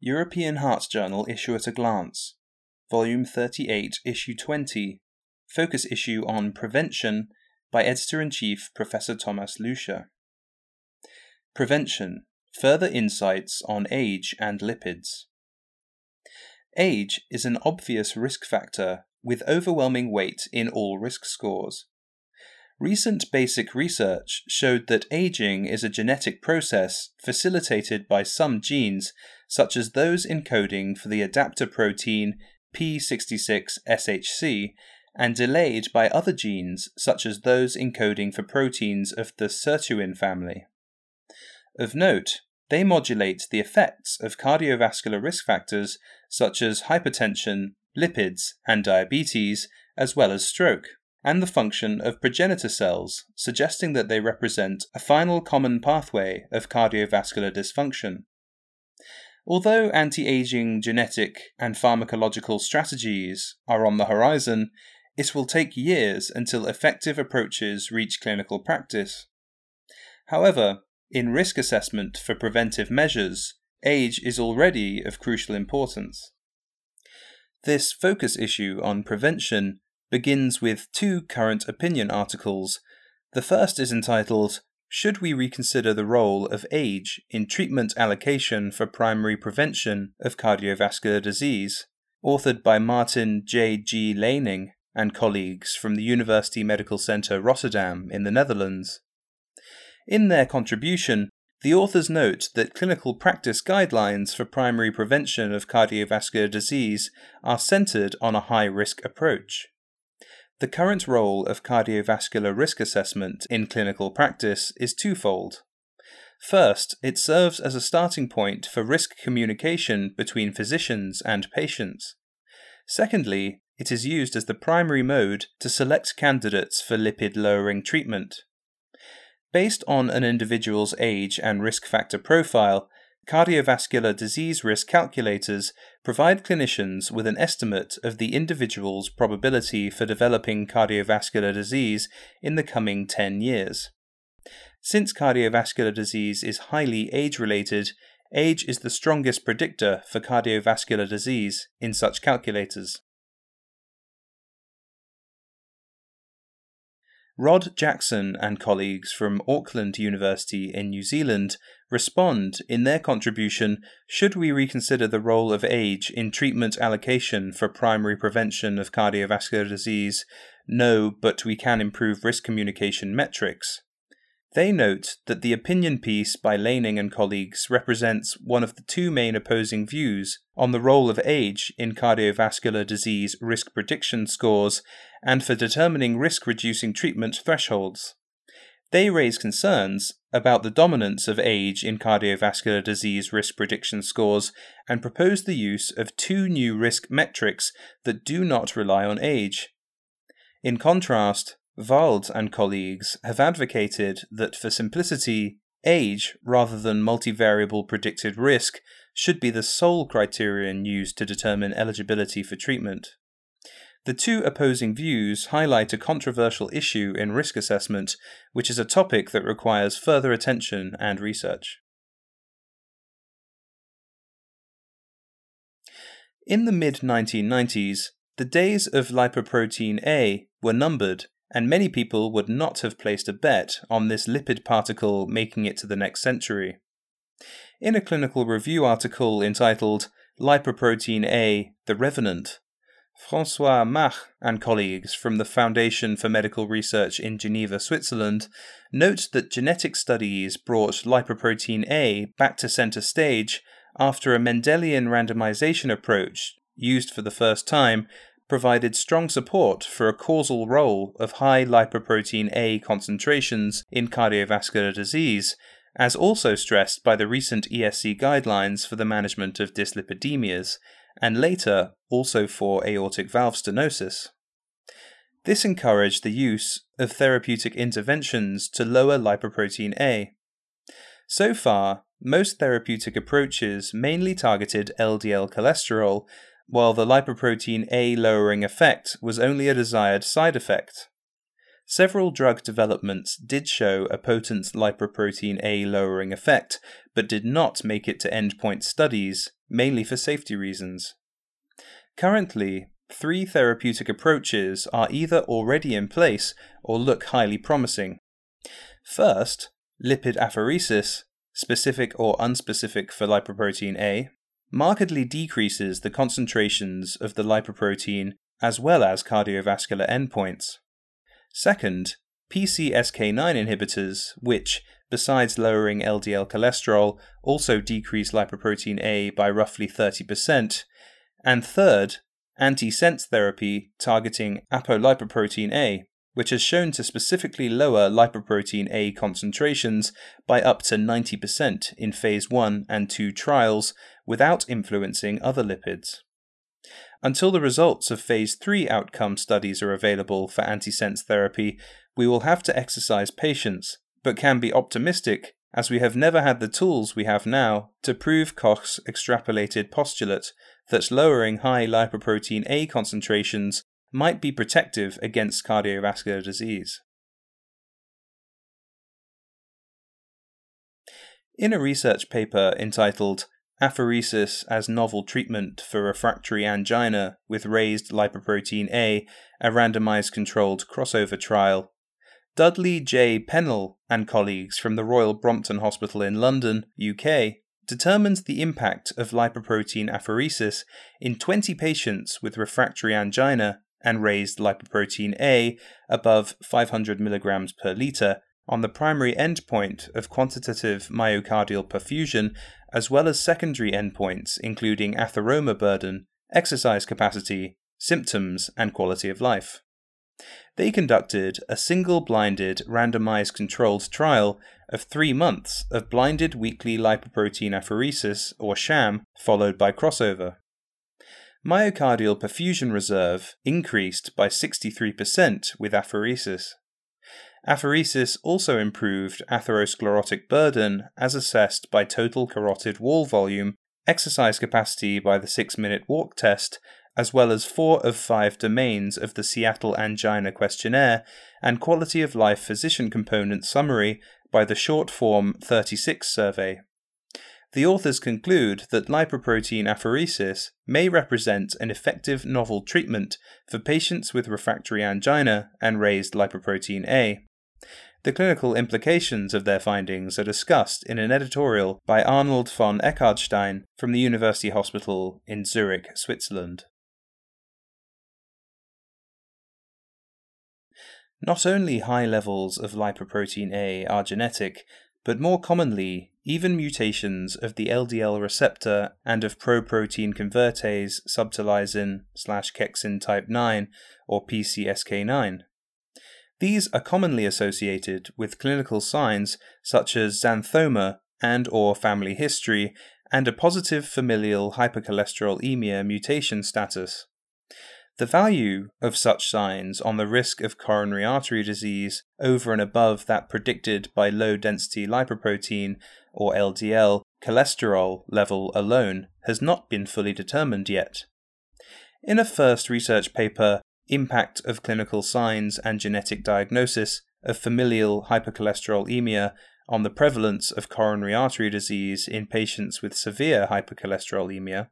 European Heart Journal Issue at a Glance, Volume 38, Issue 20, Focus Issue on Prevention by Editor in Chief Professor Thomas Lüscher. Prevention Further Insights on Age and Lipids. Age is an obvious risk factor with overwhelming weight in all risk scores. Recent basic research showed that aging is a genetic process facilitated by some genes, such as those encoding for the adaptor protein P66SHC, and delayed by other genes, such as those encoding for proteins of the sirtuin family. Of note, they modulate the effects of cardiovascular risk factors such as hypertension, lipids, and diabetes, as well as stroke and the function of progenitor cells, suggesting that they represent a final common pathway of cardiovascular dysfunction. Although anti aging genetic and pharmacological strategies are on the horizon, it will take years until effective approaches reach clinical practice. However, in risk assessment for preventive measures, age is already of crucial importance. This focus issue on prevention begins with two current opinion articles. The first is entitled Should We Reconsider the Role of Age in Treatment Allocation for Primary Prevention of Cardiovascular Disease? authored by Martin J. G. Leening and colleagues from the University Medical Center Rotterdam in the Netherlands. In their contribution, the authors note that clinical practice guidelines for primary prevention of cardiovascular disease are centered on a high risk approach. The current role of cardiovascular risk assessment in clinical practice is twofold. First, it serves as a starting point for risk communication between physicians and patients. Secondly, it is used as the primary mode to select candidates for lipid lowering treatment. Based on an individual's age and risk factor profile, cardiovascular disease risk calculators provide clinicians with an estimate of the individual's probability for developing cardiovascular disease in the coming 10 years. Since cardiovascular disease is highly age related, age is the strongest predictor for cardiovascular disease in such calculators. Rod Jackson and colleagues from Auckland University in New Zealand respond in their contribution Should we reconsider the role of age in treatment allocation for primary prevention of cardiovascular disease? No, but we can improve risk communication metrics. They note that the opinion piece by Leening and colleagues represents one of the two main opposing views on the role of age in cardiovascular disease risk prediction scores and for determining risk reducing treatment thresholds. They raise concerns about the dominance of age in cardiovascular disease risk prediction scores and propose the use of two new risk metrics that do not rely on age. In contrast, Wald and colleagues have advocated that for simplicity, age, rather than multivariable predicted risk, should be the sole criterion used to determine eligibility for treatment. The two opposing views highlight a controversial issue in risk assessment, which is a topic that requires further attention and research. In the mid 1990s, the days of lipoprotein A were numbered and many people would not have placed a bet on this lipid particle making it to the next century. In a clinical review article entitled Lipoprotein A The Revenant, Francois Mach and colleagues from the Foundation for Medical Research in Geneva, Switzerland, note that genetic studies brought lipoprotein A back to center stage after a Mendelian randomization approach, used for the first time, provided strong support for a causal role of high lipoprotein A concentrations in cardiovascular disease, as also stressed by the recent ESC guidelines for the management of dyslipidemias, and later also for aortic valve stenosis. This encouraged the use of therapeutic interventions to lower lipoprotein A. So far, most therapeutic approaches mainly targeted LDL cholesterol while the lipoprotein A lowering effect was only a desired side effect. Several drug developments did show a potent lipoprotein A lowering effect, but did not make it to endpoint studies, mainly for safety reasons. Currently, three therapeutic approaches are either already in place or look highly promising. First, lipid apheresis, specific or unspecific for lipoprotein A, markedly decreases the concentrations of the lipoprotein as well as cardiovascular endpoints. Second, PCSK9 inhibitors, which, besides lowering LDL cholesterol, also decrease lipoprotein A by roughly 30%. And third, antisense therapy targeting apolipoprotein A, which has shown to specifically lower lipoprotein A concentrations by up to 90% in phase 1 and 2 trials without influencing other lipids. Until the results of phase 3 outcome studies are available for antisense therapy, we will have to exercise patience, but can be optimistic as we have never had the tools we have now to prove Koch's extrapolated postulate that lowering high lipoprotein A concentrations might be protective against cardiovascular disease. In a research paper entitled Apheresis as Novel Treatment for Refractory Angina with Raised Lipoprotein A, a randomized controlled crossover trial, Dudley J. Pennell and colleagues from the Royal Brompton Hospital in London, UK, determined the impact of lipoprotein apheresis in 20 patients with refractory angina and raised lipoprotein A above 500 mg per litre on the primary endpoint of quantitative myocardial perfusion, as well as secondary endpoints including atheroma burden, exercise capacity, symptoms, and quality of life. They conducted a single blinded, randomized controlled trial of three months of blinded weekly lipoprotein apheresis, or sham, followed by crossover. Myocardial perfusion reserve increased by 63% with apheresis. Apheresis also improved atherosclerotic burden as assessed by total carotid wall volume, exercise capacity by the 6 minute walk test, as well as four of five domains of the Seattle Angina Questionnaire and Quality of Life Physician Component Summary by the Short Form 36 survey. The authors conclude that lipoprotein apheresis may represent an effective novel treatment for patients with refractory angina and raised lipoprotein A. The clinical implications of their findings are discussed in an editorial by Arnold von Eckardstein from the University Hospital in Zurich, Switzerland. Not only high levels of lipoprotein A are genetic, but more commonly, even mutations of the LDL receptor and of proprotein convertase subtilisin slash kexin type 9 or PCSK9. These are commonly associated with clinical signs such as xanthoma and or family history and a positive familial hypercholesterolemia mutation status. The value of such signs on the risk of coronary artery disease over and above that predicted by low density lipoprotein or LDL cholesterol level alone has not been fully determined yet. In a first research paper, Impact of Clinical Signs and Genetic Diagnosis of Familial Hypercholesterolemia on the Prevalence of Coronary Artery Disease in Patients with Severe Hypercholesterolemia,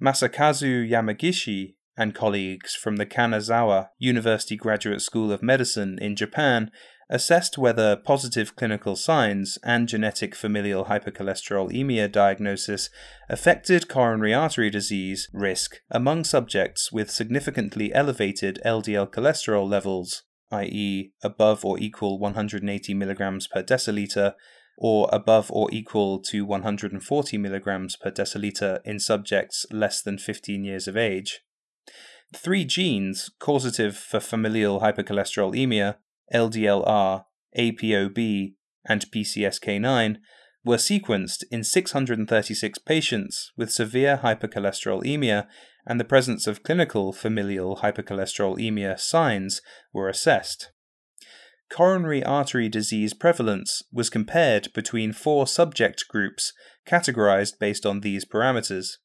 Masakazu Yamagishi and colleagues from the Kanazawa University Graduate School of Medicine in Japan assessed whether positive clinical signs and genetic familial hypercholesterolemia diagnosis affected coronary artery disease risk among subjects with significantly elevated LDL cholesterol levels, i.e., above or equal 180 mg per deciliter, or above or equal to 140 mg per deciliter in subjects less than 15 years of age. Three genes causative for familial hypercholesterolemia, LDLR, ApoB, and PCSK9, were sequenced in 636 patients with severe hypercholesterolemia, and the presence of clinical familial hypercholesterolemia signs were assessed. Coronary artery disease prevalence was compared between four subject groups categorized based on these parameters.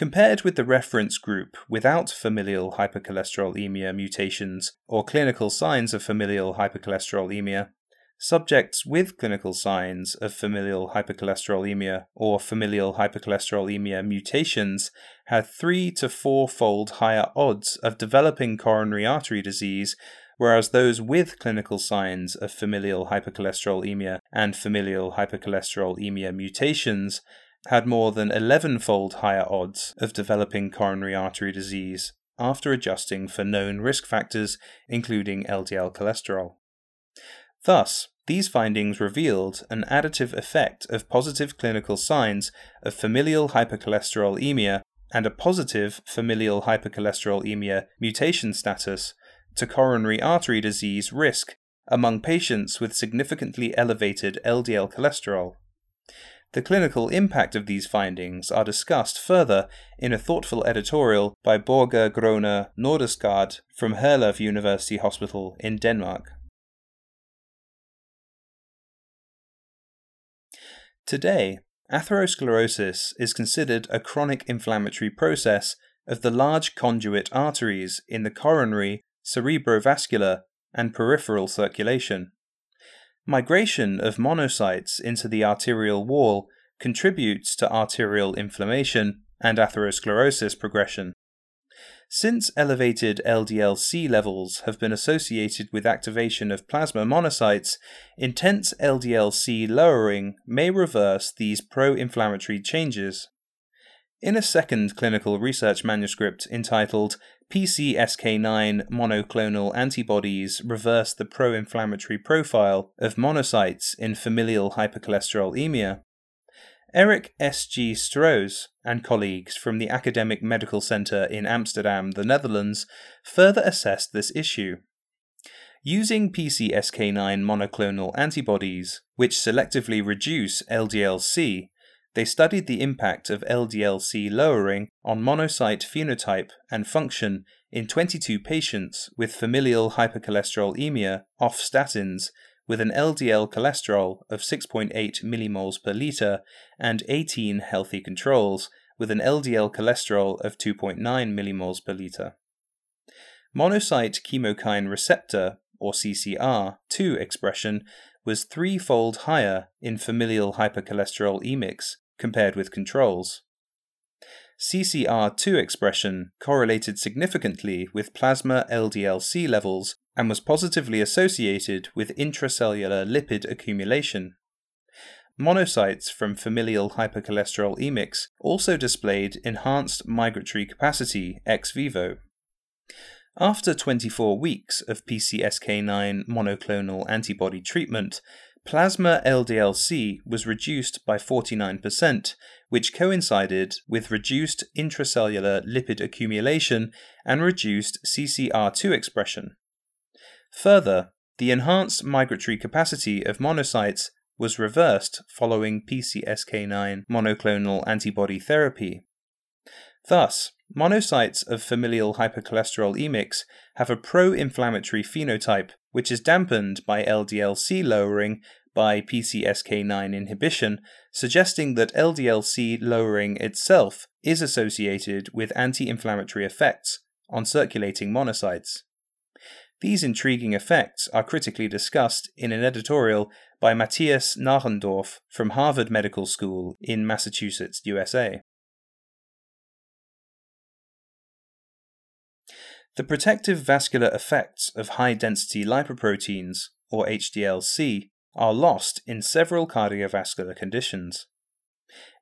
Compared with the reference group without familial hypercholesterolemia mutations or clinical signs of familial hypercholesterolemia, subjects with clinical signs of familial hypercholesterolemia or familial hypercholesterolemia mutations had three to four fold higher odds of developing coronary artery disease, whereas those with clinical signs of familial hypercholesterolemia and familial hypercholesterolemia mutations had more than 11 fold higher odds of developing coronary artery disease after adjusting for known risk factors, including LDL cholesterol. Thus, these findings revealed an additive effect of positive clinical signs of familial hypercholesterolemia and a positive familial hypercholesterolemia mutation status to coronary artery disease risk among patients with significantly elevated LDL cholesterol. The clinical impact of these findings are discussed further in a thoughtful editorial by Børge Grønne Nordestgaard from Herlev University Hospital in Denmark. Today, atherosclerosis is considered a chronic inflammatory process of the large conduit arteries in the coronary, cerebrovascular, and peripheral circulation. Migration of monocytes into the arterial wall contributes to arterial inflammation and atherosclerosis progression. Since elevated LDL-C levels have been associated with activation of plasma monocytes, intense LDL-C lowering may reverse these pro-inflammatory changes. In a second clinical research manuscript entitled PCSK9 monoclonal antibodies reverse the pro inflammatory profile of monocytes in familial hypercholesterolemia, Erik S.G. Stroes and colleagues from the Academic Medical Center in Amsterdam, the Netherlands, further assessed this issue. Using PCSK9 monoclonal antibodies, which selectively reduce LDL-C, they studied the impact of LDL-C lowering on monocyte phenotype and function in 22 patients with familial hypercholesterolemia off statins with an LDL cholesterol of 6.8 millimoles per litre and 18 healthy controls with an LDL cholesterol of 2.9 millimoles per litre. Monocyte chemokine receptor, or CCR2 expression was threefold higher in familial hypercholesterolemics compared with controls. CCR2 expression correlated significantly with plasma LDL-C levels and was positively associated with intracellular lipid accumulation. Monocytes from familial hypercholesterolemics also displayed enhanced migratory capacity ex vivo. After 24 weeks of PCSK9 monoclonal antibody treatment, plasma LDL-C was reduced by 49%, which coincided with reduced intracellular lipid accumulation and reduced CCR2 expression. Further, the enhanced migratory capacity of monocytes was reversed following PCSK9 monoclonal antibody therapy. Thus, monocytes of familial hypercholesterolemics have a pro inflammatory phenotype which is dampened by LDL-C lowering by PCSK9 inhibition, suggesting that LDL-C lowering itself is associated with anti inflammatory effects on circulating monocytes. These intriguing effects are critically discussed in an editorial by Matthias Nahrendorf from Harvard Medical School in Massachusetts, USA. The protective vascular effects of high density lipoproteins, or HDL-C, are lost in several cardiovascular conditions.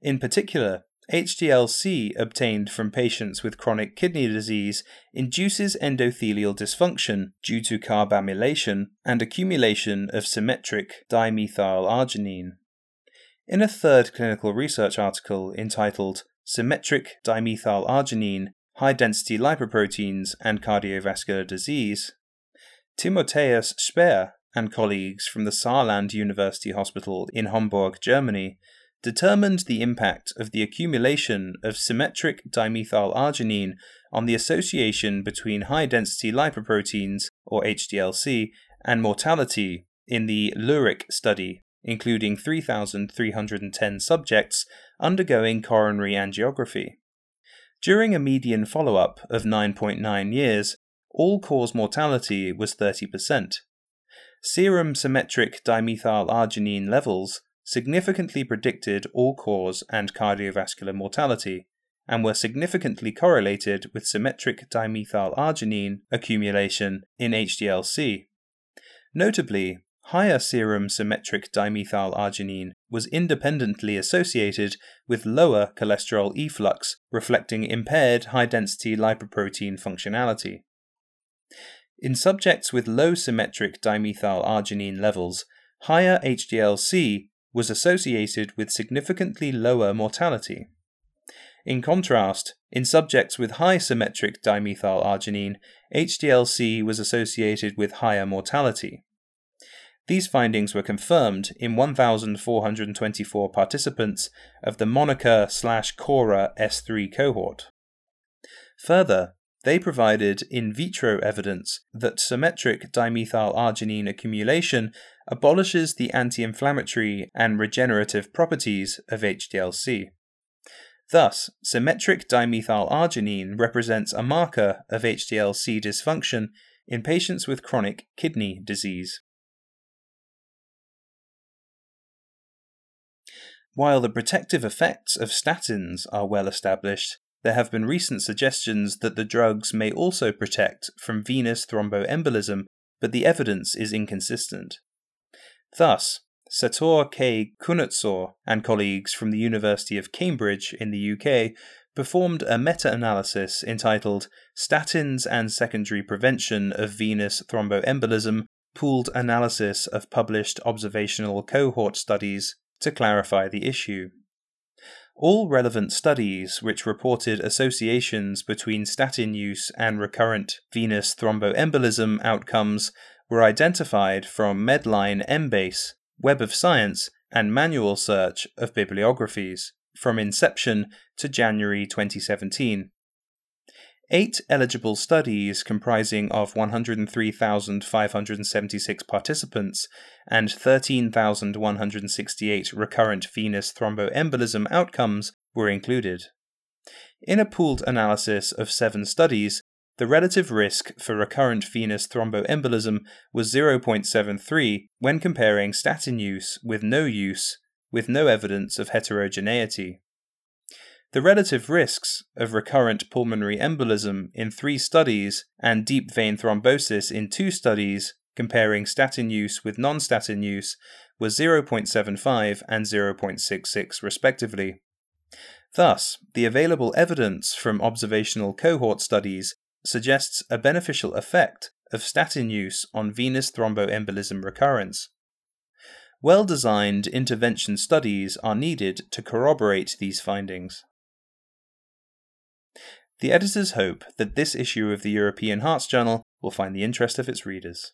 In particular, HDL-C obtained from patients with chronic kidney disease induces endothelial dysfunction due to carbamylation and accumulation of symmetric dimethylarginine. In a third clinical research article entitled Symmetric Dimethylarginine, High Density Lipoproteins and Cardiovascular Disease, Timotheus Speer and colleagues from the Saarland University Hospital in Homburg, Germany, determined the impact of the accumulation of symmetric dimethylarginine on the association between high density lipoproteins, or HDLC, and mortality in the LURIC study, including 3,310 subjects undergoing coronary angiography. During a median follow up of 9.9 years, all cause mortality was 30%. serum symmetric dimethylarginine levels significantly predicted all cause and cardiovascular mortality, and were significantly correlated with symmetric dimethylarginine accumulation in HDLC. Notably, higher serum symmetric dimethylarginine was independently associated with lower cholesterol efflux, reflecting impaired high density lipoprotein functionality. In subjects with low symmetric dimethylarginine levels, higher HDLC was associated with significantly lower mortality. In contrast, in subjects with high symmetric dimethylarginine, HDLC was associated with higher mortality. These findings were confirmed in 1,424 participants of the MONICA slash KORA S3 cohort. Further, they provided in vitro evidence that symmetric dimethylarginine accumulation abolishes the anti inflammatory and regenerative properties of HDLC. Thus, symmetric dimethylarginine represents a marker of HDLC dysfunction in patients with chronic kidney disease. While the protective effects of statins are well established, there have been recent suggestions that the drugs may also protect from venous thromboembolism, but the evidence is inconsistent. Thus, Setor K. Kunutsor and colleagues from the University of Cambridge in the UK performed a meta analysis entitled Statins and Secondary Prevention of Venous Thromboembolism Pooled Analysis of Published Observational Cohort Studies to clarify the issue. All relevant studies which reported associations between statin use and recurrent venous thromboembolism outcomes were identified from Medline Embase, Web of Science, and manual search of bibliographies from inception to January 2017. Eight eligible studies comprising of 103,576 participants and 13,168 recurrent venous thromboembolism outcomes were included. In a pooled analysis of seven studies, the relative risk for recurrent venous thromboembolism was 0.73 when comparing statin use with no use, with no evidence of heterogeneity. The relative risks of recurrent pulmonary embolism in three studies and deep vein thrombosis in two studies comparing statin use with non statin use was 0.75 and 0.66 respectively. Thus, the available evidence from observational cohort studies suggests a beneficial effect of statin use on venous thromboembolism recurrence. Well designed intervention studies are needed to corroborate these findings. The editors hope that this issue of the European Hearts Journal will find the interest of its readers.